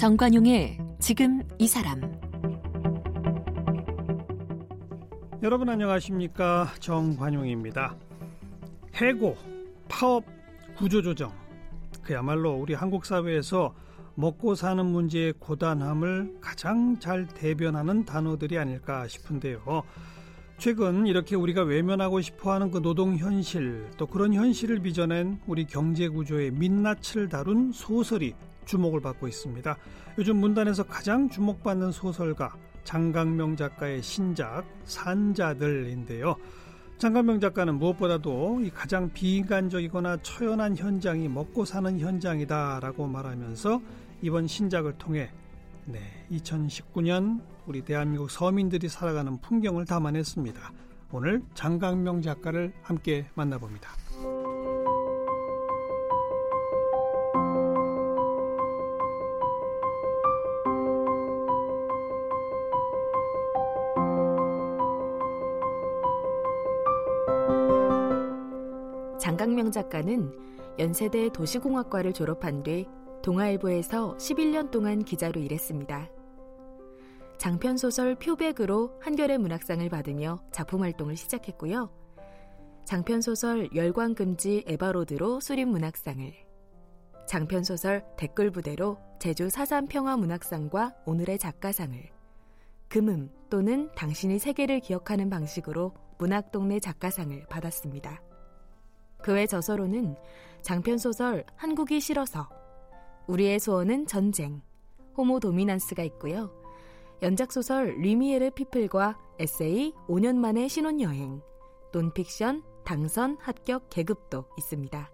정관용의 지금 이 사람 여러분 안녕하십니까 정관용입니다. 해고, 파업, 구조조정 그야말로 우리 한국 사회에서 먹고 사는 문제의 고단함을 가장 잘 대변하는 단어들이 아닐까 싶은데요. 최근 이렇게 우리가 외면하고 싶어 하는 그 노동 현실 또 그런 현실을 빚어낸 우리 경제 구조의 민낯을 다룬 소설이 주목을 받고 있습니다. 요즘 문단에서 가장 주목받는 소설가 장강명 작가의 신작 산자들인데요. 장강명 작가는 무엇보다도 가장 비인간적이거나 처연한 현장이 먹고 사는 현장이다라고 말하면서 이번 신작을 통해 네, 2019년 우리 대한민국 서민들이 살아가는 풍경을 담아냈습니다. 오늘 장강명 작가를 함께 만나봅니다. 장강명 작가는 연세대 도시공학과를 졸업한 뒤 동아일보에서 11년 동안 기자로 일했습니다. 장편소설 표백으로 한겨레 문학상을 받으며 작품 활동을 시작했고요. 장편소설 열광금지 에바로드로 수립문학상을, 장편소설 댓글부대로 제주 사삼평화문학상과 오늘의 작가상을, 금음 또는 당신이 세계를 기억하는 방식으로 문학동네 작가상을 받았습니다. 그외 저서로는 장편소설 한국이 싫어서, 우리의 소원은 전쟁, 호모 도미난스가 있고요. 연작소설 리미에르 피플과 에세이 5년 만의 신혼여행, 논픽션 당선 합격 계급도 있습니다.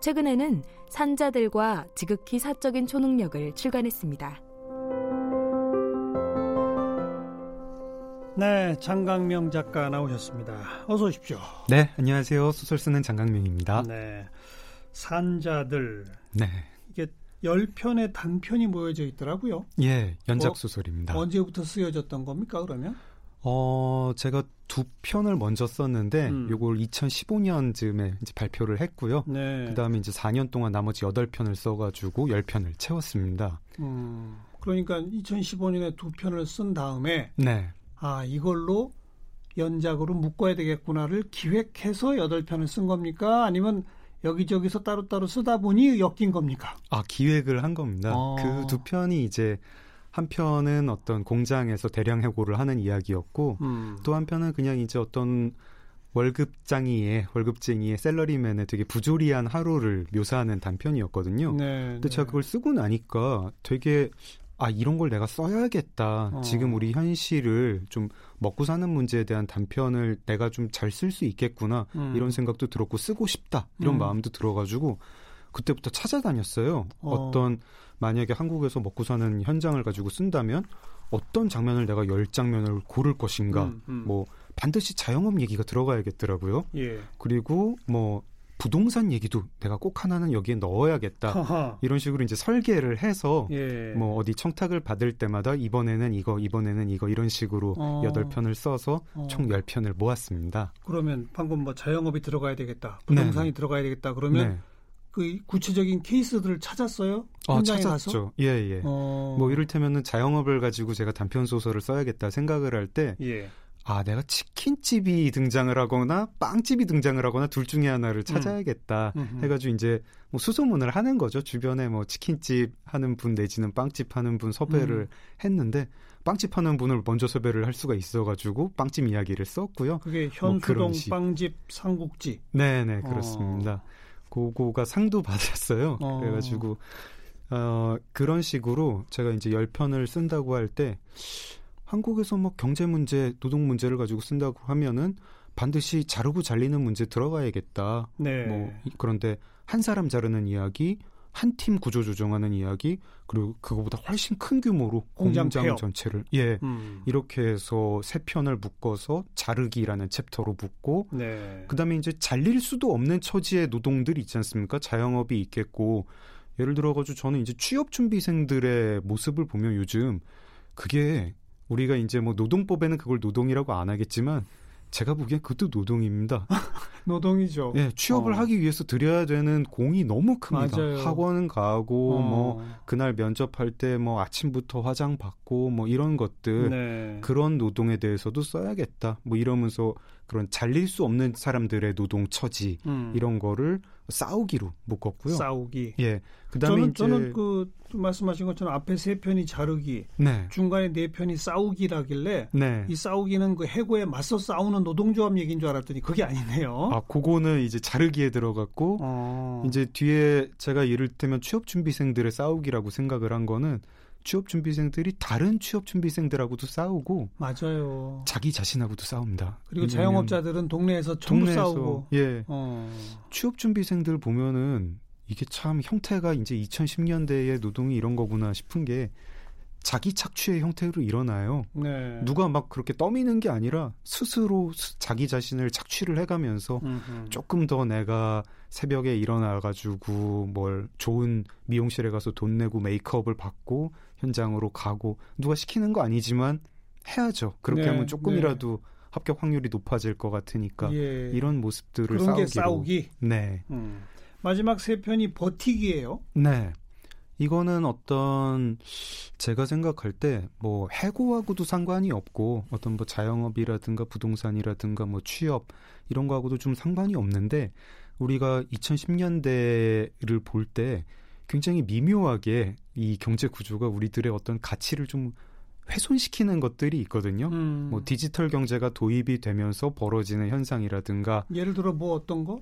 최근에는 산자들과 지극히 사적인 초능력을 출간했습니다. 네, 장강명 작가 나오셨습니다. 어서 오십시오. 네, 안녕하세요. 소설 쓰는 장강명입니다. 네, 산자들. 네. 이게 10편의 단편이 모여져 있더라고요. 예, 연작 소설입니다. 어, 언제부터 쓰여졌던 겁니까, 그러면? 어, 제가 두 편을 먼저 썼는데 음. 요걸 2015년쯤에 이제 발표를 했고요. 네. 그다음에 이제 4년 동안 나머지 8편을 써 가지고 10편을 채웠습니다. 음, 그러니까 2015년에 두 편을 쓴 다음에 네. 아, 이걸로 연작으로 묶어야 되겠구나를 기획해서 8편을 쓴 겁니까? 아니면 여기저기서 따로따로 쓰다 보니 엮인 겁니까? 아, 기획을 한 겁니다. 어. 그두 편이 이제 한 편은 어떤 공장에서 대량 해고를 하는 이야기였고 음. 또 한편은 그냥 이제 어떤 월급장이의 월급쟁이의 셀러리맨의 되게 부조리한 하루를 묘사하는 단편이었거든요. 네. 근데 제가 그걸 쓰고 나니까 되게 아 이런 걸 내가 써야겠다. 어. 지금 우리 현실을 좀 먹고 사는 문제에 대한 단편을 내가 좀 잘 쓸 수 있겠구나 음. 이런 생각도 들었고 쓰고 싶다 이런 음. 마음도 들어가지고 그때부터 찾아다녔어요. 어. 어. 떤 만약에 한국에서 먹고 사는 현장을 가지고 쓴다면 어떤 장면을 내가 열 장면을 고를 것인가. 음, 음. 뭐 반드시 자영업 얘기가 들어가야겠더라고요. 예. 그리고 뭐 부동산 얘기도 내가 꼭 하나는 여기에 넣어야겠다. 하하. 이런 식으로 이제 설계를 해서 예. 뭐 어디 청탁을 받을 때마다 이번에는 이거 이번에는 이거 이런 식으로 어. 여덟 편을 써서 어. 총 열 편을 모았습니다. 그러면 방금 뭐 자영업이 들어가야 되겠다. 부동산이 네. 들어가야 되겠다. 그러면 네. 그 구체적인 케이스들을 찾았어요? 어, 현장에 가서? 찾았죠. 예, 예. 어. 뭐 이를테면은 자영업을 가지고 제가 단편 소설을 써야겠다 생각을 할때 예. 아, 내가 치킨집이 등장을 하거나 빵집이 등장을 하거나 둘 중에 하나를 찾아야겠다 음흠. 해가지고 이제 뭐 수소문을 하는 거죠. 주변에 뭐 치킨집 하는 분 내지는 빵집 하는 분 섭외를 음. 했는데 빵집 하는 분을 먼저 섭외를 할 수가 있어가지고 빵집 이야기를 썼고요. 그게 뭐 현수동 식. 빵집 삼국지. 네네 그렇습니다. 그거가 상도 받았어요. 어. 그래가지고 어 그런 식으로 제가 이제 열 편을 쓴다고 할 때 한국에서 뭐 경제 문제, 노동 문제를 가지고 쓴다고 하면은 반드시 자르고 잘리는 문제 들어가야겠다. 네. 뭐 이- 그런데 한 사람 자르는 이야기, 한 팀 구조 조정하는 이야기, 그리고 그거보다 훨씬 큰 규모로 공장 공장. 전체를 예 음. 이렇게 해서 세 편을 묶어서 자르기라는 챕터로 묶고 네. 그다음에 이제 잘릴 수도 없는 처지의 노동들이 있지 않습니까? 자영업이 있겠고 예를 들어가지고 저는 이제 취업 준비생들의 모습을 보면 요즘 그게 우리가 이제 뭐 노동법에는 그걸 노동이라고 안 하겠지만 제가 보기엔 그것도 노동입니다. 노동이죠. 예, 취업을 어. 하기 위해서 들여야 되는 공이 너무 큽니다. 맞아요. 학원 가고 어. 뭐 그날 면접할 때 뭐 아침부터 화장 받고 뭐 이런 것들 네. 그런 노동에 대해서도 써야겠다. 뭐 이러면서 그런 잘릴 수 없는 사람들의 노동 처지 음. 이런 거를 싸우기로 묶었고요. 싸우기. 예. 그다음에 저는 저는 그 말씀하신 것처럼 앞에 세 편이 자르기, 네. 중간에 네 편이 싸우기라길래 네. 이 싸우기는 그 해고에 맞서 싸우는 노동조합 얘기인 줄 알았더니 그게 아니네요. 아, 그거는 이제 자르기에 들어갔고 어. 이제 뒤에 제가 이를테면 취업 준비생들의 싸우기라고 생각을 한 거는 취업 준비생들이 다른 취업 준비생들하고도 싸우고 맞아요. 자기 자신하고도 싸웁니다. 그리고 자영업자들은 동네에서 전부 동네에서 싸우고. 예 어. 취업 준비생들 보면은 이게 참 형태가 이제 2010년대의 노동이 이런 거구나 싶은 게 자기 착취의 형태로 일어나요. 네. 누가 막 그렇게 떠미는 게 아니라 스스로 스- 자기 자신을 착취를 해가면서 음흠. 조금 더 내가 새벽에 일어나가지고 뭘 좋은 미용실에 가서 돈 내고 메이크업을 받고 현장으로 가고 누가 시키는 거 아니지만 해야죠. 그렇게 네, 하면 조금이라도 합격 확률이 높아질 것 같으니까 예. 이런 모습들을 그런 싸우기로 게 싸우기. 네, 음. 마지막 세 편이 버티기예요. 네. 이거는 어떤 제가 생각할 때 뭐 해고하고도 상관이 없고 어떤 뭐 자영업이라든가 부동산이라든가 뭐 취업 이런 거하고도 좀 상관이 없는데 우리가 2010년대를 볼 때 굉장히 미묘하게 이 경제 구조가 우리들의 어떤 가치를 좀 훼손시키는 것들이 있거든요. 음. 뭐 디지털 경제가 도입이 되면서 벌어지는 현상이라든가 예를 들어 뭐 어떤 거?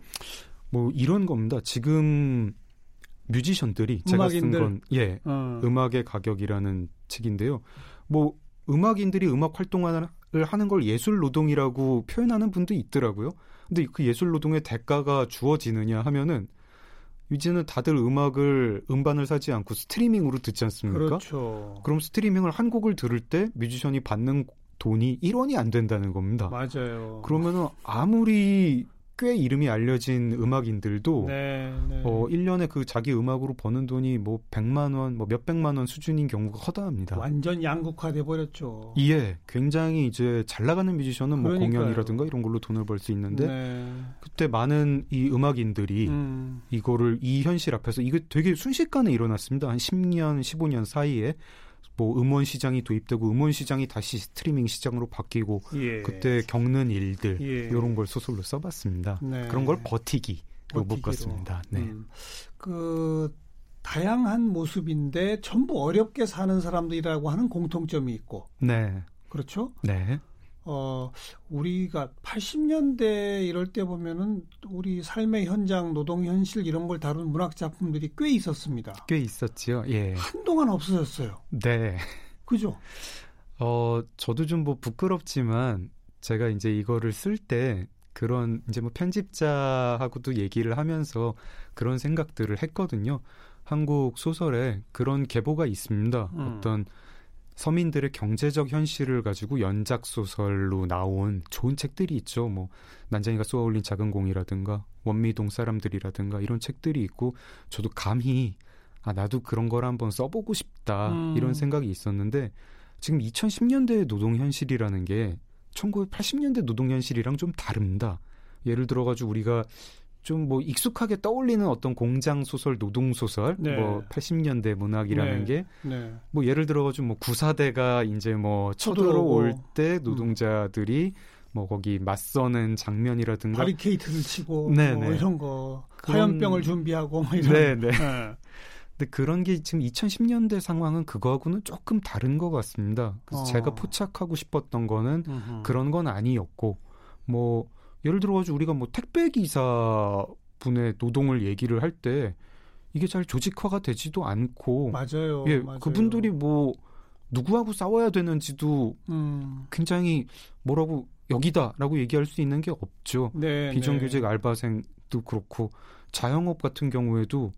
뭐 이런 겁니다. 지금 뮤지션들이 제가 쓴. 건 예, 어. 음악의 가격이라는 책인데요. 뭐 음악인들이 음악 활동을 하는 걸 예술 노동이라고 표현하는 분도 있더라고요. 근데 그 예술 노동의 대가가 주어지느냐 하면은 이제는 다들 음악을 음반을 사지 않고 스트리밍으로 듣지 않습니까? 그렇죠. 그럼 스트리밍을 한 곡을 들을 때 뮤지션이 받는 돈이 1원이 안 된다는 겁니다. 맞아요. 그러면은 아무리 꽤 이름이 알려진 음악인들도 네, 네. 어, 1년에 그 자기 음악으로 버는 돈이 뭐 100만 원, 뭐 몇백만 원 수준인 경우가 허다합니다. 완전 양극화돼 버렸죠. 예, 굉장히 이제 잘 나가는 뮤지션은 뭐 그러니까요. 공연이라든가 이런 걸로 돈을 벌 수 있는데 네. 그때 많은 이 음악인들이 음. 이거를 이 현실 앞에서 이게 되게 순식간에 일어났습니다. 한 10년, 15년 사이에 뭐 음원 시장이 도입되고 음원 시장이 다시 스트리밍 시장으로 바뀌고 예. 그때 겪는 일들 예. 이런 걸 소설로 써봤습니다. 네. 그런 걸 버티기로 버티기로. 묶었습니다. 네. 음. 그 다양한 모습인데 전부 어렵게 사는 사람들이라고 하는 공통점이 있고 네. 그렇죠? 네. 어 우리가 80년대 이럴 때 보면은 우리 삶의 현장, 노동 현실 이런 걸 다룬 문학 작품들이 꽤 있었습니다. 꽤 있었지요. 예. 한동안 없어졌어요. 네. 그죠? 어, 저도 좀 뭐 부끄럽지만 제가 이제 이거를 쓸 때 그런 이제 뭐 편집자하고도 얘기를 하면서 그런 생각들을 했거든요. 한국 소설에 그런 계보가 있습니다. 음. 어떤 서민들의 경제적 현실을 가지고 연작 소설로 나온 좋은 책들이 있죠. 뭐 난장이가 쏘아올린 작은 공이라든가 원미동 사람들이라든가 이런 책들이 있고 저도 감히 아 나도 그런 걸 한번 써보고 싶다 음. 이런 생각이 있었는데 지금 2010년대의 노동 현실이라는 게 1980년대 노동 현실이랑 좀 다릅니다. 예를 들어가지고 우리가 좀 뭐 익숙하게 떠올리는 어떤 공장 소설, 노동 소설, 네. 뭐 80년대 네. 문학이라는 게 네. 뭐 예를 들어가지고 뭐 구사대가 이제 뭐. 쳐들어올 때 노동자들이 뭐 거기 맞서는 장면이라든가 바리케이트를 치고 네, 뭐 네. 이런 거 그런- 화염병을 준비하고 뭐 이런 네, 네. 네. 근데 그런 게 지금 2010년대 상황은 그거하고는 조금 다른 것 같습니다. 그래서 어. 제가 포착하고 싶었던 거는 음흠. 그런 건 아니었고 뭐 예를 들어가지고 우리가 뭐 택배 기사 분의 노동을 얘기를 할 때 이게 잘 조직화가 되지도 않고 맞아요. 예 맞아요. 그분들이 뭐 누구하고 싸워야 되는지도 음. 굉장히 뭐라고 여기다라고 얘기할 수 있는 게 없죠. 네, 비정규직 네. 알바생도 그렇고 자영업 같은 경우에도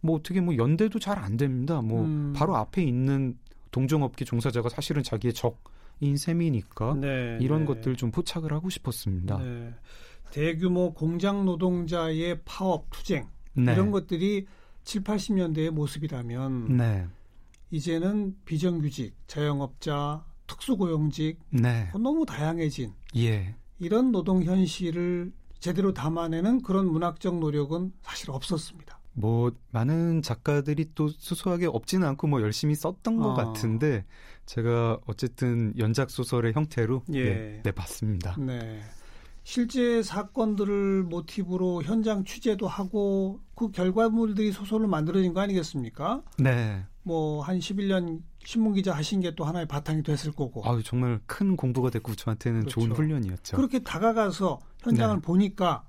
뭐 어떻게 뭐 연대도 잘 안 됩니다. 뭐 음. 바로 앞에 있는 동종업계 종사자가 사실은 자기의 적 인 셈이니까 네, 이런 네. 것들 좀 포착을 하고 싶었습니다. 네. 대규모 공장 노동자의 파업 투쟁 네. 이런 것들이 7, 80년대의 모습이라면 네. 이제는 비정규직, 자영업자, 특수고용직 네. 너무 다양해진 예. 이런 노동 현실을 제대로 담아내는 그런 문학적 노력은 사실 없었습니다. 뭐 많은 작가들이 또 수수하게 없지는 않고 뭐 열심히 썼던 것 어. 같은데 제가 어쨌든 연작 소설의 형태로 예. 예, 내봤습니다. 네. 실제 사건들을 모티브로 현장 취재도 하고 그 결과물들이 소설로 만들어진 거 아니겠습니까? 네. 뭐 한 11년 신문 기자 하신 게 또 하나의 바탕이 됐을 거고. 아유 정말 큰 공부가 됐고 저한테는 좋은 그렇죠. 훈련이었죠. 그렇게 다가가서 현장을 네. 보니까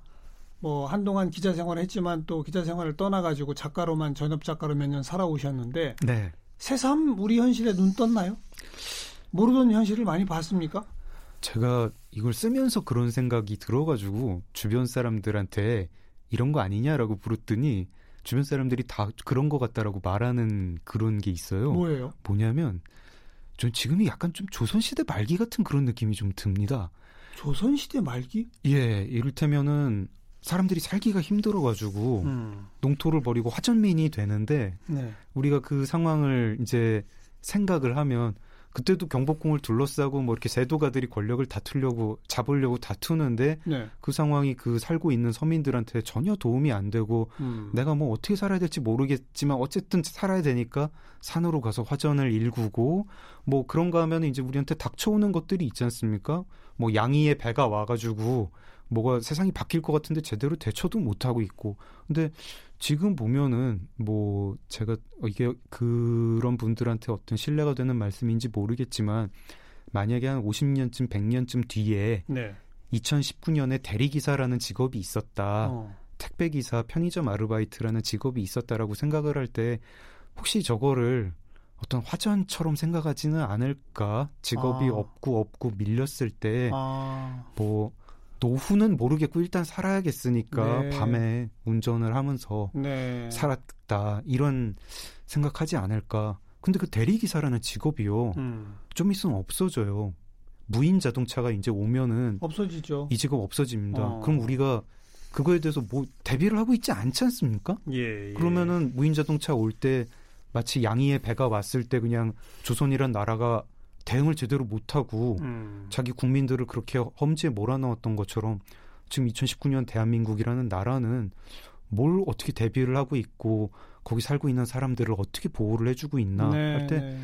뭐 한동안 기자 생활을 했지만 또 기자 생활을 떠나가지고 작가로만 전업 작가로 몇 년 살아오셨는데 네. 새삼 우리 현실에 눈 떴나요? 모르던 현실을 많이 봤습니까? 제가 이걸 쓰면서 그런 생각이 들어가지고 주변 사람들한테 이런 거 아니냐라고 물었더니 주변 사람들이 다 그런 거 같다라고 말하는 그런 게 있어요. 뭐예요? 뭐냐면 전 지금이 약간 좀 조선시대 말기 같은 그런 느낌이 좀 듭니다. 조선시대 말기? 예, 이를테면은 사람들이 살기가 힘들어가지고 음. 농토를 버리고 화전민이 되는데 네. 우리가 그 상황을 이제 생각을 하면 그때도 경복궁을 둘러싸고 뭐 이렇게 세도가들이 권력을 다투려고 잡으려고 다투는데 네. 그 상황이 그 살고 있는 서민들한테 전혀 도움이 안 되고 음. 내가 뭐 어떻게 살아야 될지 모르겠지만 어쨌든 살아야 되니까 산으로 가서 화전을 일구고 뭐 그런가 하면 이제 우리한테 닥쳐오는 것들이 있지 않습니까? 뭐 양이의 배가 와가지고 뭐가 세상이 바뀔 것 같은데 제대로 대처도 못 하고 있고 근데 지금 보면은 뭐 제가 이게 그런 분들한테 어떤 신뢰가 되는 말씀인지 모르겠지만 만약에 한 50년쯤 100년쯤 뒤에 네. 2019년에 대리기사라는 직업이 있었다. 어. 택배기사, 편의점 아르바이트라는 직업이 있었다라고 생각을 할 때 혹시 저거를 어떤 화전처럼 생각하지는 않을까? 직업이 아. 없고 없고 밀렸을 때 아. 뭐 노후는 모르겠고 일단 살아야겠으니까 네. 밤에 운전을 하면서 네. 살았다 이런 생각하지 않을까? 근데 그 대리기사라는 직업이요 음. 좀 있으면 없어져요. 무인 자동차가 이제 오면은 없어지죠. 이 직업 없어집니다. 어. 그럼 우리가 그거에 대해서 뭐 대비를 하고 있지 않지 않습니까? 예, 예. 그러면은 무인 자동차 올 때 마치 양이의 배가 왔을 때 그냥 조선이란 나라가 대응을 제대로 못하고 음. 자기 국민들을 그렇게 험지에 몰아넣었던 것처럼 지금 2019년 대한민국이라는 나라는 뭘 어떻게 대비를 하고 있고 거기 살고 있는 사람들을 어떻게 보호를 해주고 있나 네, 할때 네.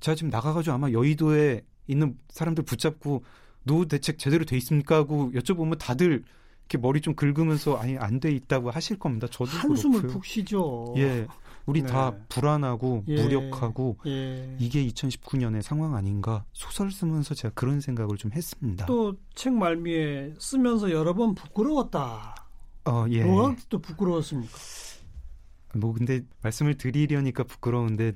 제가 지금 나가가지고 아마 여의도에 있는 사람들 붙잡고 노후 대책 제대로 돼 있습니까 하고 여쭤보면 다들 이렇게 머리 좀 긁으면서 아니 안 돼 있다고 하실 겁니다. 저도 한숨을 그렇고요. 푹 쉬죠. 예, 우리 네. 다 불안하고 예. 무력하고 예. 이게 2019년의 상황 아닌가 소설 쓰면서 제가 그런 생각을 좀 했습니다. 또 책 말미에 쓰면서 여러 번 부끄러웠다. 어, 예. 뭐가 또 부끄러웠습니까? 뭐 근데 말씀을 드리려니까 부끄러운데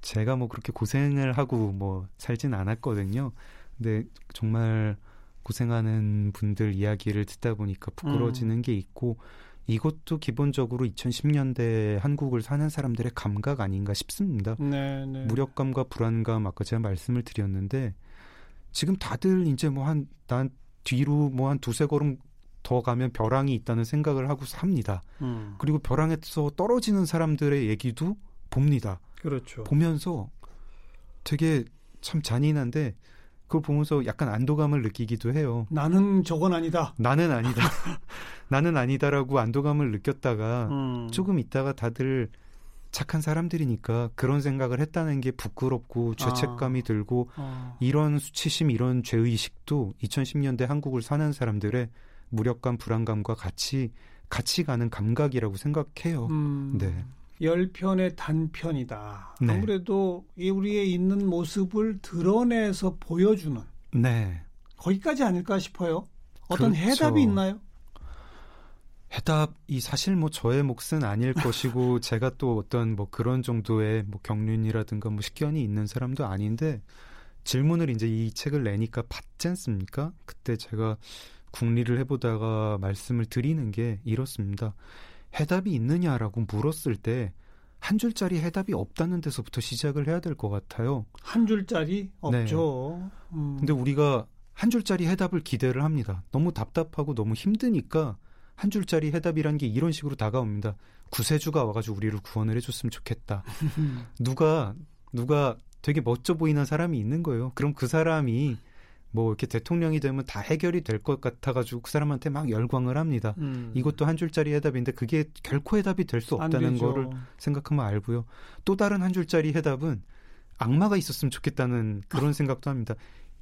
제가 뭐 그렇게 고생을 하고 뭐 살진 않았거든요. 근데 정말 고생하는 분들 이야기를 듣다 보니까 부끄러워지는 음. 게 있고 이것도 기본적으로 2010년대 한국을 사는 사람들의 감각 아닌가 싶습니다. 네, 네. 무력감과 불안감 아까 제가 말씀을 드렸는데 지금 다들 이제 뭐 한 난 뒤로 뭐 한 두세 걸음 더 가면 벼랑이 있다는 생각을 하고 삽니다. 음. 그리고 벼랑에서 떨어지는 사람들의 얘기도 봅니다. 그렇죠. 보면서 되게 참 잔인한데 그걸 보면서 약간 안도감을 느끼기도 해요. 나는 저건 아니다. 나는 아니다. 나는 아니다라고 안도감을 느꼈다가 음. 조금 있다가 다들 착한 사람들이니까 그런 생각을 했다는 게 부끄럽고 죄책감이 아. 들고 어. 이런 수치심, 이런 죄의식도 2010년대 한국을 사는 사람들의 무력감, 불안감과 같이 같이 가는 감각이라고 생각해요. 음. 네. 열 편의 단편이다. 네. 아무래도 이 우리의 있는 모습을 드러내서 보여주는 네. 거기까지 아닐까 싶어요. 어떤 그렇죠. 해답이 있나요? 해답이 사실 뭐 저의 몫은 아닐 것이고 제가 또 어떤 뭐 그런 정도의 뭐 경륜이라든가 뭐 식견이 있는 사람도 아닌데 질문을 이제 이 책을 내니까 받지 않습니까? 그때 제가 궁리를 해보다가 말씀을 드리는 게 이렇습니다. 해답이 있느냐라고 물었을 때 한 줄짜리 해답이 없다는 데서부터 시작을 해야 될 것 같아요. 한 줄짜리 없죠. 음. 네. 근데 우리가 한 줄짜리 해답을 기대를 합니다. 너무 답답하고 너무 힘드니까 한 줄짜리 해답이란 게 이런 식으로 다가옵니다. 구세주가 와가지고 우리를 구원을 해줬으면 좋겠다. 누가 누가 되게 멋져 보이는 사람이 있는 거예요. 그럼 그 사람이 뭐 이렇게 대통령이 되면 다 해결이 될 것 같아가지고 그 사람한테 막 열광을 합니다. 음. 이것도 한 줄짜리 해답인데 그게 결코 해답이 될수안 없다는. 거를 생각하면 알고요. 또 다른 한 줄짜리 해답은 악마가 있었으면 좋겠다는 그런 생각도 합니다.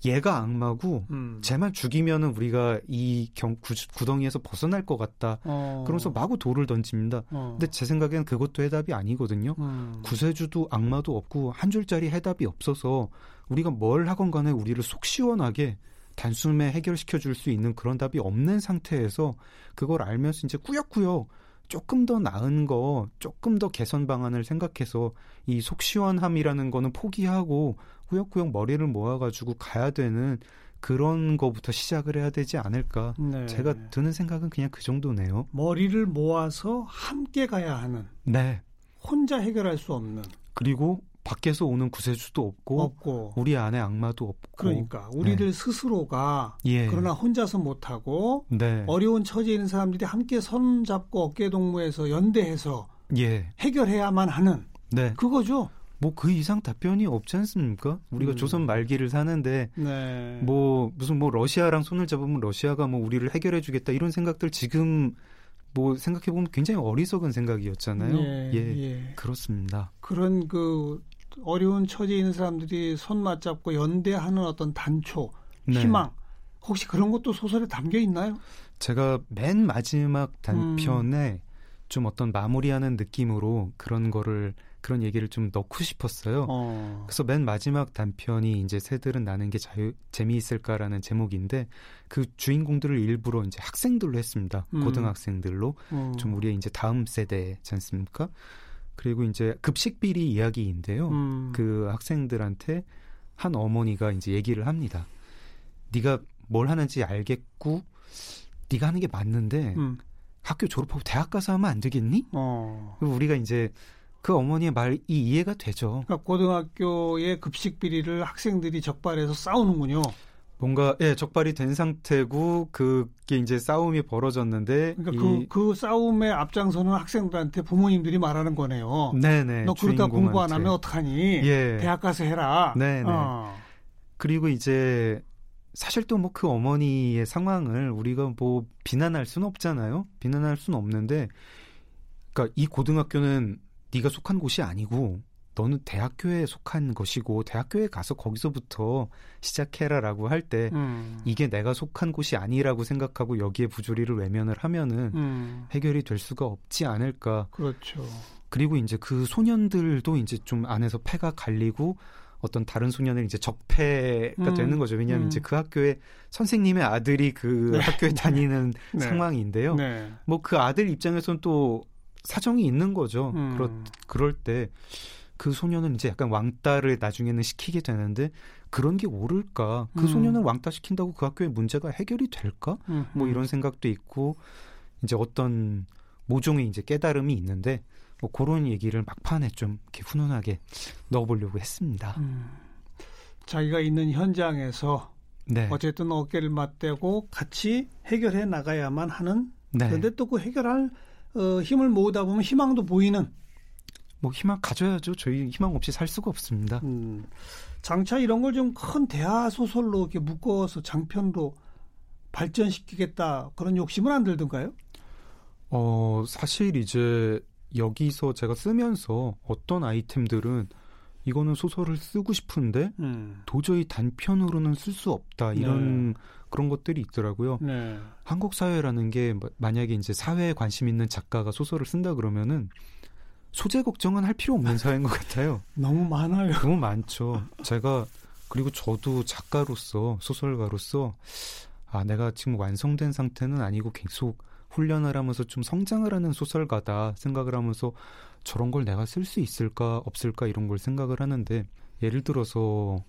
얘가 악마고 음. 쟤만 죽이면은 우리가 이 경, 구, 구덩이에서 벗어날 것 같다. 어. 그러면서 마구 돌을 던집니다. 어. 근데 제 생각엔 그것도 해답이 아니거든요. 음. 구세주도 악마도 없고 한 줄짜리 해답이 없어서 우리가 뭘 하건 간에 우리를 속 시원하게 단숨에 해결시켜 줄 수 있는 그런 답이 없는 상태에서 그걸 알면서 이제 꾸역꾸역 조금 더 나은 거, 조금 더 개선 방안을 생각해서 이 속 시원함이라는 거는 포기하고 꾸역꾸역 머리를 모아가지고 가야 되는 그런 거부터 시작을 해야 되지 않을까. 네. 제가 드는 생각은 그냥 그 정도네요. 머리를 모아서 함께 가야 하는 네. 혼자 해결할 수 없는 그리고 밖에서 오는 구세주도 없고 없고 우리 안에 악마도 없고 그러니까 우리들 스스로가 예. 그러나 혼자서 못하고 네. 어려운 처지에 있는 사람들이 함께 손 잡고 어깨 동무해서 연대해서 예. 해결해야만 하는 네. 그거죠. 뭐 그 이상 답변이 없지 않습니까? 우리가 음. 조선 말기를 사는데 네. 뭐 무슨 뭐 러시아랑 손을 잡으면 러시아가 뭐 우리를 해결해 주겠다 이런 생각들 지금 뭐 생각해 보면 굉장히 어리석은 생각이었잖아요. 예, 예. 그렇습니다. 그런 그 어려운 처지에 있는 사람들이 손 맞잡고 연대하는 어떤 단초, 네. 희망 혹시 그런 것도 소설에 담겨 있나요? 제가 맨 마지막 단편에 좀 어떤 마무리하는 느낌으로 그런 거를 그런 얘기를 좀 넣고 싶었어요. 어. 그래서 맨 마지막 단편이 이제 새들은 나는 게 자유 재미있을까라는 제목인데 그 주인공들을 일부러 이제 학생들로 했습니다. 음. 고등학생들로 음. 좀 우리의 이제 다음 세대지 않습니까? 그리고 이제 급식 비리 이야기인데요. 음. 그 학생들한테 한 어머니가 이제 얘기를 합니다. 네가 뭘 하는지 알겠고 네가 하는 게 맞는데 음. 학교 졸업하고 대학 가서 하면 안 되겠니? 어. 우리가 이제 그 어머니의 말이 이해가 되죠. 그러니까 고등학교의 급식 비리를 학생들이 적발해서 싸우는군요. 뭔가 예 적발이 된 상태고 그게 이제 싸움이 벌어졌는데 그러니까 이- 그, 그 싸움에 앞장서는 학생들한테 부모님들이 말하는 거네요. 네네 너 그러다 공부 안. 하면 어떡하니? 예 대학 가서 해라. 네네. 어. 그리고 이제 사실 또 뭐 그 어머니의 상황을 우리가 뭐 비난할 수는 없잖아요. 비난할 수는 없는데, 그러니까 이 고등학교는 네가 속한 곳이 아니고 너는 대학교에 속한 것이고 대학교에 가서 거기서부터 시작해라라고 할때 음. 이게 내가 속한 곳이 아니라고 생각하고 여기에 부조리를 외면을 하면은 음. 해결이 될 수가 없지 않을까. 그렇죠. 그리고 이제 그 소년들도 이제 좀 안에서 패가 갈리고 어떤 다른 소년을 이제 적폐가 음, 되는 거죠. 왜냐하면 음. 이제 그 학교에 선생님의 아들이 그 네. 학교에 다니는 네. 상황인데요. 네. 뭐그 아들 입장에서는 또 사정이 있는 거죠. 음. 그렇, 그럴 때 그 소년은 이제 약간 왕따를 나중에는 시키게 되는데 그런 게 옳을까? 그 음. 소년을 왕따 시킨다고 그 학교의 문제가 해결이 될까? 음. 뭐 이런 생각도 있고 이제 어떤 모종의 이제 깨달음이 있는데 뭐 그런 얘기를 막판에 좀 이렇게 훈훈하게 넣어보려고 했습니다. 음. 자기가 있는 현장에서 네. 어쨌든 어깨를 맞대고 같이 해결해 나가야만 하는 네. 그런데 또 그 해결할 어, 힘을 모으다 보면 희망도 보이는 뭐 희망 가져야죠. 저희 희망 없이 살 수가 없습니다. 음, 장차 이런 걸 좀 큰 대하 소설로 이렇게 묶어서 장편으로 발전시키겠다 그런 욕심은 안 들던가요? 어, 사실 이제 여기서 제가 쓰면서 어떤 아이템들은 이거는 소설을 쓰고 싶은데 음. 도저히 단편으로는 쓸 수 없다 이런 그런 것들이 있더라고요. 네. 한국 사회라는 게 마- 만약에 이제 사회에 관심 있는 작가가 소설을 쓴다 그러면은 소재 걱정은 할 필요 없는 사회인 것 같아요. 너무 많아요. 너무 많죠. 제가 그리고 저도 작가로서 소설가로서 아 내가 지금 완성된 상태는 아니고 계속 훈련을 하면서 좀 성장을 하는 소설가다 생각을 하면서 저런 걸 내가 쓸 수 있을까 없을까 이런 걸 생각을 하는데 예를 들어서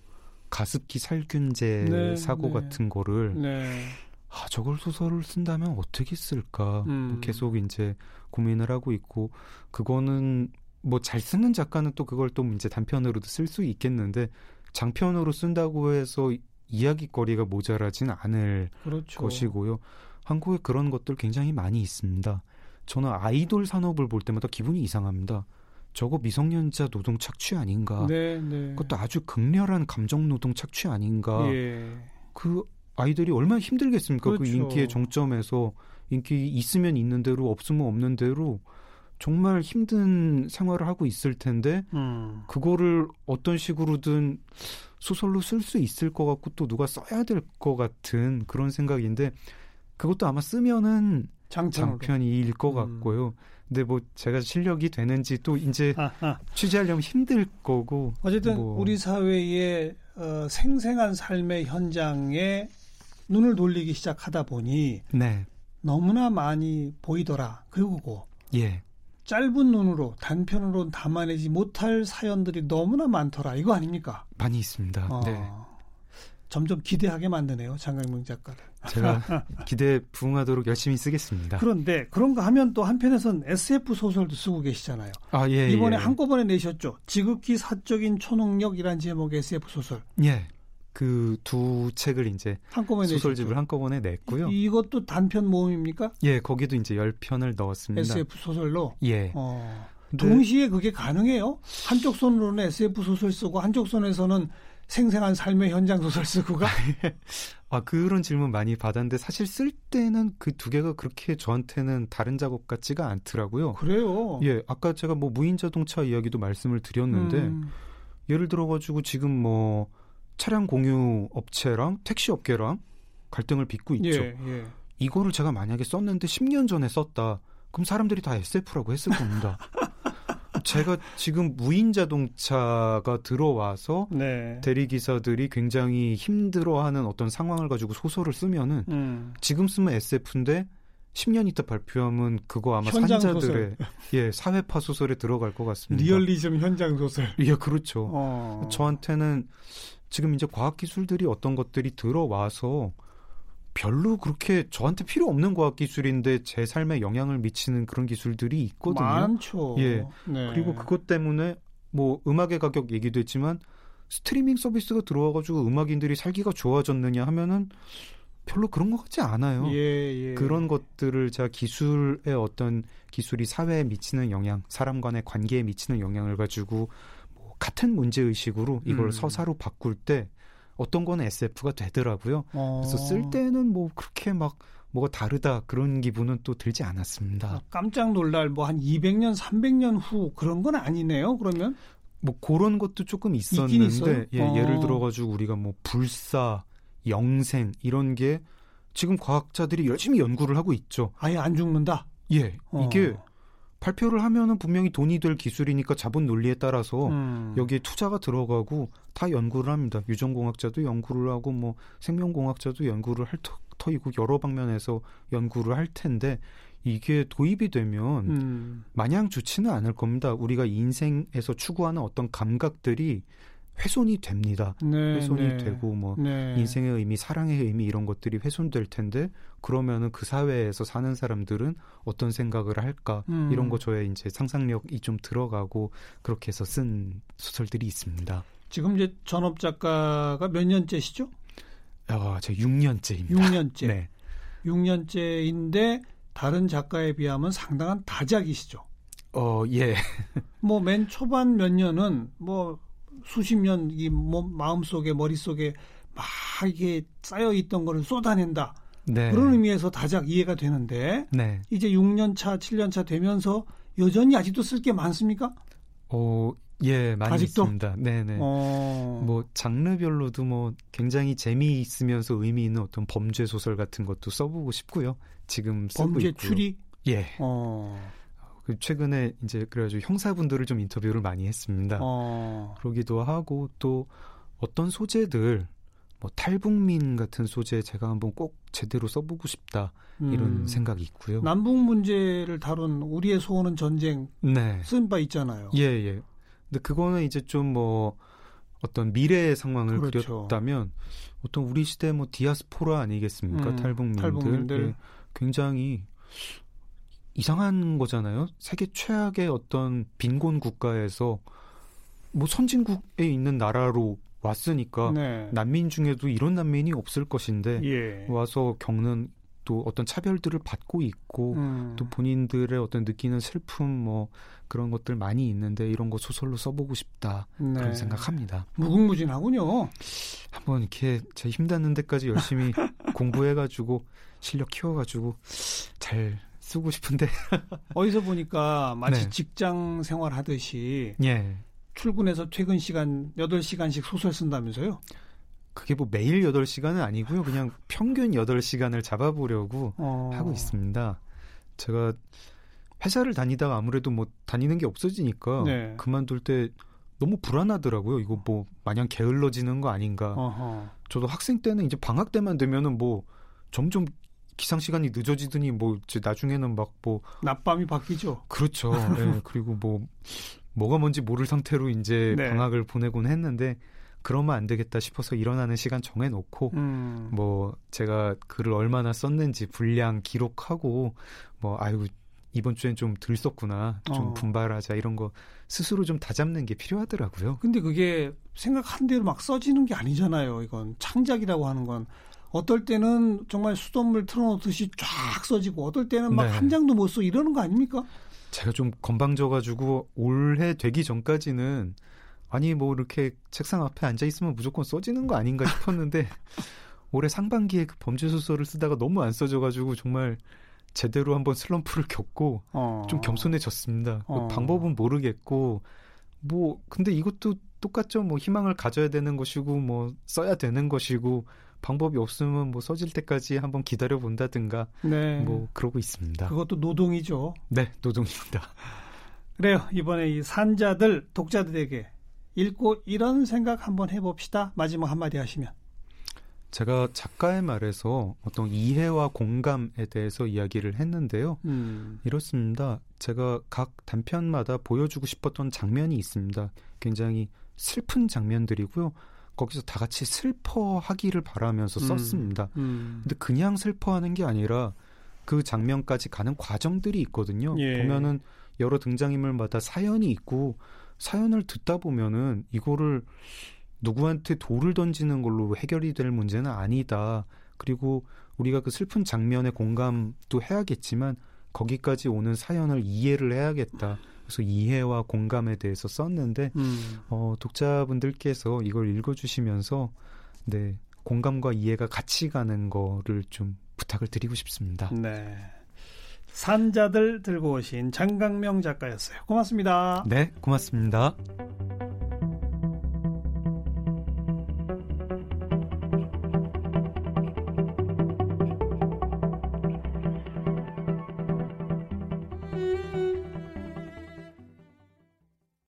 가습기 살균제 네, 사고 네. 같은 거를 네. 아 저걸 소설을 쓴다면 어떻게 쓸까 음. 뭐 계속 이제 고민을 하고 있고 그거는 뭐 잘 쓰는 작가는 또 그걸 또 이제 단편으로도 쓸 수 있겠는데 장편으로 쓴다고 해서 이야기거리가 모자라진 않을 그렇죠. 것이고요. 한국에 그런 것들 굉장히 많이 있습니다. 저는 아이돌 산업을 볼 때마다 기분이 이상합니다. 저거 미성년자 노동 착취 아닌가? 네, 네. 그것도 아주 극렬한 감정 노동 착취 아닌가? 예. 그 아이들이 얼마나 힘들겠습니까? 그 그렇죠. 인기의 정점에서 인기 있으면 있는 대로 없으면 없는 대로 정말 힘든 생활을 하고 있을 텐데 음. 그거를 어떤 식으로든 소설로 쓸 수 있을 것 같고 또 누가 써야 될 것 같은 그런 생각인데 그것도 아마 쓰면은 장편으로. 장편일 것 음. 같고요. 근데 뭐 제가 실력이 되는지 또 이제 아, 아. 취재하려면 힘들 거고 어쨌든 뭐. 우리 사회의 어, 생생한 삶의 현장에 눈을 돌리기 시작하다 보니 네. 너무나 많이 보이더라. 그리고 예. 짧은 눈으로 단편으로 담아내지 못할 사연들이 너무나 많더라. 이거 아닙니까? 많이 있습니다. 어, 네. 점점 기대하게 만드네요. 장강명 작가를. 제가 기대에 부응하도록 열심히 쓰겠습니다. 그런데 그런가 하면 또 한편에선 SF 소설도 쓰고 계시잖아요. 아, 예. 이번에 예. 한꺼번에 내셨죠. 지극히 사적인 초능력이란 제목의 SF 소설. 예. 그 두 책을 이제 한꺼번에 소설집을 내셨죠. 한꺼번에 냈고요. 이것도 단편 모음입니까? 예, 거기도 이제 10편을 넣었습니다. SF 소설로. 예. 어. 동시에 그게 가능해요? 한쪽 손으로는 SF 소설 쓰고 한쪽 손에서는 생생한 삶의 현장 소설 쓰고가 아, 그런 질문 많이 받았는데 사실 쓸 때는 그 두 개가 그렇게 저한테는 다른 작업 같지가 않더라고요. 그래요. 예, 아까 제가 뭐 무인 자동차 이야기도 말씀을 드렸는데 음, 예를 들어 가지고 지금 뭐 차량 공유 업체랑 택시 업계랑 갈등을 빚고 있죠. 예, 예. 이거를 제가 만약에 썼는데 10년 전에 썼다. 그럼 사람들이 다 SF라고 했을 겁니다. 제가 지금 무인 자동차가 들어와서 네. 대리 기사들이 굉장히 힘들어하는 어떤 상황을 가지고 소설을 쓰면은 음. 지금 쓰면 SF인데 10년 있다 발표하면 그거 아마 산자들의 예 사회파 소설에 들어갈 것 같습니다. 리얼리즘 현장 소설. 예 그렇죠. 어. 저한테는 지금 이제 과학 기술들이 어떤 것들이 들어와서 별로 그렇게 저한테 필요 없는 과학 기술인데 제 삶에 영향을 미치는 그런 기술들이 있거든요. 많죠. 예. 네. 그리고 그것 때문에 뭐 음악의 가격 얘기도 했지만 스트리밍 서비스가 들어와가지고 음악인들이 살기가 좋아졌느냐 하면은 별로 그런 것 같지 않아요. 예, 예. 그런 것들을 제가 기술의 어떤 기술이 사회에 미치는 영향, 사람 간의 관계에 미치는 영향을 가지고 뭐 같은 문제 의식으로 이걸 음. 서사로 바꿀 때 어떤 거는 SF가 되더라고요. 어. 그래서 쓸 때는 뭐 그렇게 막 뭐가 다르다 그런 기분은 또 들지 아, 않았습니다. 깜짝 놀랄 뭐 한 200년, 300년 후 그런 건 아니네요. 그러면 뭐 그런 것도 조금? 있었는데 예, 어. 예를 들어가지고 우리가 뭐 불사, 영생 이런 게 지금 과학자들이 열심히 연구를 하고 있죠. 아예 안 죽는다. 예, 어. 이게 발표를 하면은 분명히 돈이 될 기술이니까 자본 논리에 따라서 음. 여기에 투자가 들어가고 다 연구를 합니다. 유전공학자도 연구를 하고 뭐 생명공학자도 연구를 할 터, 터이고 여러 방면에서 연구를 할 텐데 이게 도입이 되면 음. 마냥 좋지는 않을 겁니다. 우리가 인생에서 추구하는 어떤 감각들이 훼손이 됩니다. 네, 훼손이 네. 되고 뭐 네. 인생의 의미, 사랑의 의미 이런 것들이 훼손될 텐데 그러면은 그 사회에서 사는 사람들은 어떤 생각을 할까 음. 이런 거 저의 이제 상상력이 좀 들어가고 그렇게 해서 쓴 소설들이 있습니다. 지금 이제 전업 작가가 몇 년째시죠? 아, 제 6년째입니다. 6년째. 네. 6년째인데 다른 작가에 비하면 상당한 다작이시죠. 어, 예. 뭐 맨 초반 몇 년은 뭐 수십 년이 마음속에 머릿속에 막 이게 쌓여 있던 거를 쏟아낸다. 네. 그런 의미에서 다작 이해가 되는데 네. 이제 6년 차, 7년 차 되면서 여전히 아직도 쓸 게 많습니까? 어, 예, 많이 아직도? 있습니다. 네, 네. 어. 뭐 장르별로도 뭐 굉장히 재미있으면서 의미 있는 어떤 범죄 소설 같은 것도 써보고 싶고요. 지금 쓰고 범죄 있고요. 추리 예. 어. 그 최근에 이제 그래가지고 형사분들을 좀 인터뷰를 많이 했습니다. 어. 그러기도 하고 또 어떤 소재들 뭐 탈북민 같은 소재 제가 한번 꼭 제대로 써보고 싶다 이런 음. 생각이 있고요. 남북 문제를 다룬 우리의 소원은 전쟁 네. 쓴 바 있잖아요. 예, 예. 근데 그거는 이제 좀 뭐 어떤 미래의 상황을 그렇죠. 그렸다면 어떤 우리 시대 뭐 디아스포라 아니겠습니까? 음, 탈북민들. 탈북민들. 예, 굉장히 이상한 거잖아요. 세계 최악의 어떤 빈곤 국가에서 뭐 선진국에 있는 나라로 왔으니까 네. 난민 중에도 이런 난민이 없을 것인데 예. 와서 겪는 또 어떤 차별들을 받고 있고 음. 또 본인들의 어떤 느끼는 슬픔 뭐 그런 것들 많이 있는데 이런 거 소설로 써보고 싶다 네. 그런 생각합니다. 무궁무진하군요. 한번 이렇게 제 힘닿는 데까지 열심히 공부해가지고 실력 키워가지고 잘 쓰고 싶은데 어디서 보니까 마치 네. 직장 생활 하듯이 예. 출근해서 퇴근 시간 8시간씩 소설 쓴다면서요? 그게 뭐 매일 8시간은 아니고요. 그냥 평균 8시간을 잡아보려고 어... 하고 있습니다. 제가 회사를 다니다가 아무래도 뭐 다니는 게 없어지니까 네. 그만둘 때 너무 불안하더라고요. 이거 뭐 마냥 게을러지는 거 아닌가. 어허. 저도 학생 때는 이제 방학 때만 되면은 뭐 점점 기상 시간이 늦어지더니 뭐 이제 나중에는 막 뭐 낮밤이 바뀌죠. 그렇죠. 네. 그리고 뭐 뭐가 뭔지 모를 상태로 이제 네. 방학을 보내곤 했는데 그러면 안 되겠다 싶어서 일어나는 시간 정해놓고 음. 뭐 제가 글을 얼마나 썼는지 분량 기록하고 뭐 아유 이번 주엔 좀들 썼구나 좀 어. 분발하자 이런 거 스스로 좀 다잡는 게 필요하더라고요. 근데 그게 생각한 대로 막 써지는 게 아니잖아요. 이건 창작이라고 하는 건 어떨 때는 정말 수돗물 틀어놓듯이 쫙 써지고 어떨 때는 막한 네. 장도 못 써 이러는 거 아닙니까? 제가 좀 건방져가지고 올해 되기 전까지는 아니 뭐 이렇게 책상 앞에 앉아 있으면 무조건 써지는 거 아닌가 싶었는데 올해 상반기에 그 범죄 소설을 쓰다가 너무 안 써져가지고 정말 제대로 한번 슬럼프를 겪고 어. 좀 겸손해졌습니다. 그 어. 그 방법은 모르겠고 뭐 근데 이것도 똑같죠. 뭐 희망을 가져야 되는 것이고 뭐 써야 되는 것이고 방법이 없으면 뭐 써질 때까지 한번 기다려 본다든가 네. 뭐 그러고 있습니다. 그것도 노동이죠. 네, 노동입니다. 그래요. 이번에 이 산자들 독자들에게 읽고 이런 생각 한번 해봅시다. 마지막 한마디 하시면. 제가 작가의 말에서 어떤 이해와 공감에 대해서 이야기를 했는데요. 음. 이렇습니다. 제가 각 단편마다 보여주고 싶었던 장면이 있습니다. 굉장히 슬픈 장면들이고요. 거기서 다 같이 슬퍼하기를 바라면서 음. 썼습니다. 음. 근데 그냥 슬퍼하는 게 아니라 그 장면까지 가는 과정들이 있거든요. 예. 보면은 여러 등장인물마다 사연이 있고 사연을 듣다 보면은 이거를 누구한테 돌을 던지는 걸로 해결이 될 문제는 아니다. 그리고 우리가 그 슬픈 장면에 공감도 해야겠지만 거기까지 오는 사연을 이해를 해야겠다. 그래서 이해와 공감에 대해서 썼는데 음. 어, 독자분들께서 이걸 읽어주시면서 네 공감과 이해가 같이 가는 거를 좀 부탁을 드리고 싶습니다. 네. 산자들 들고 오신 장강명 작가였어요. 고맙습니다. 네, 고맙습니다.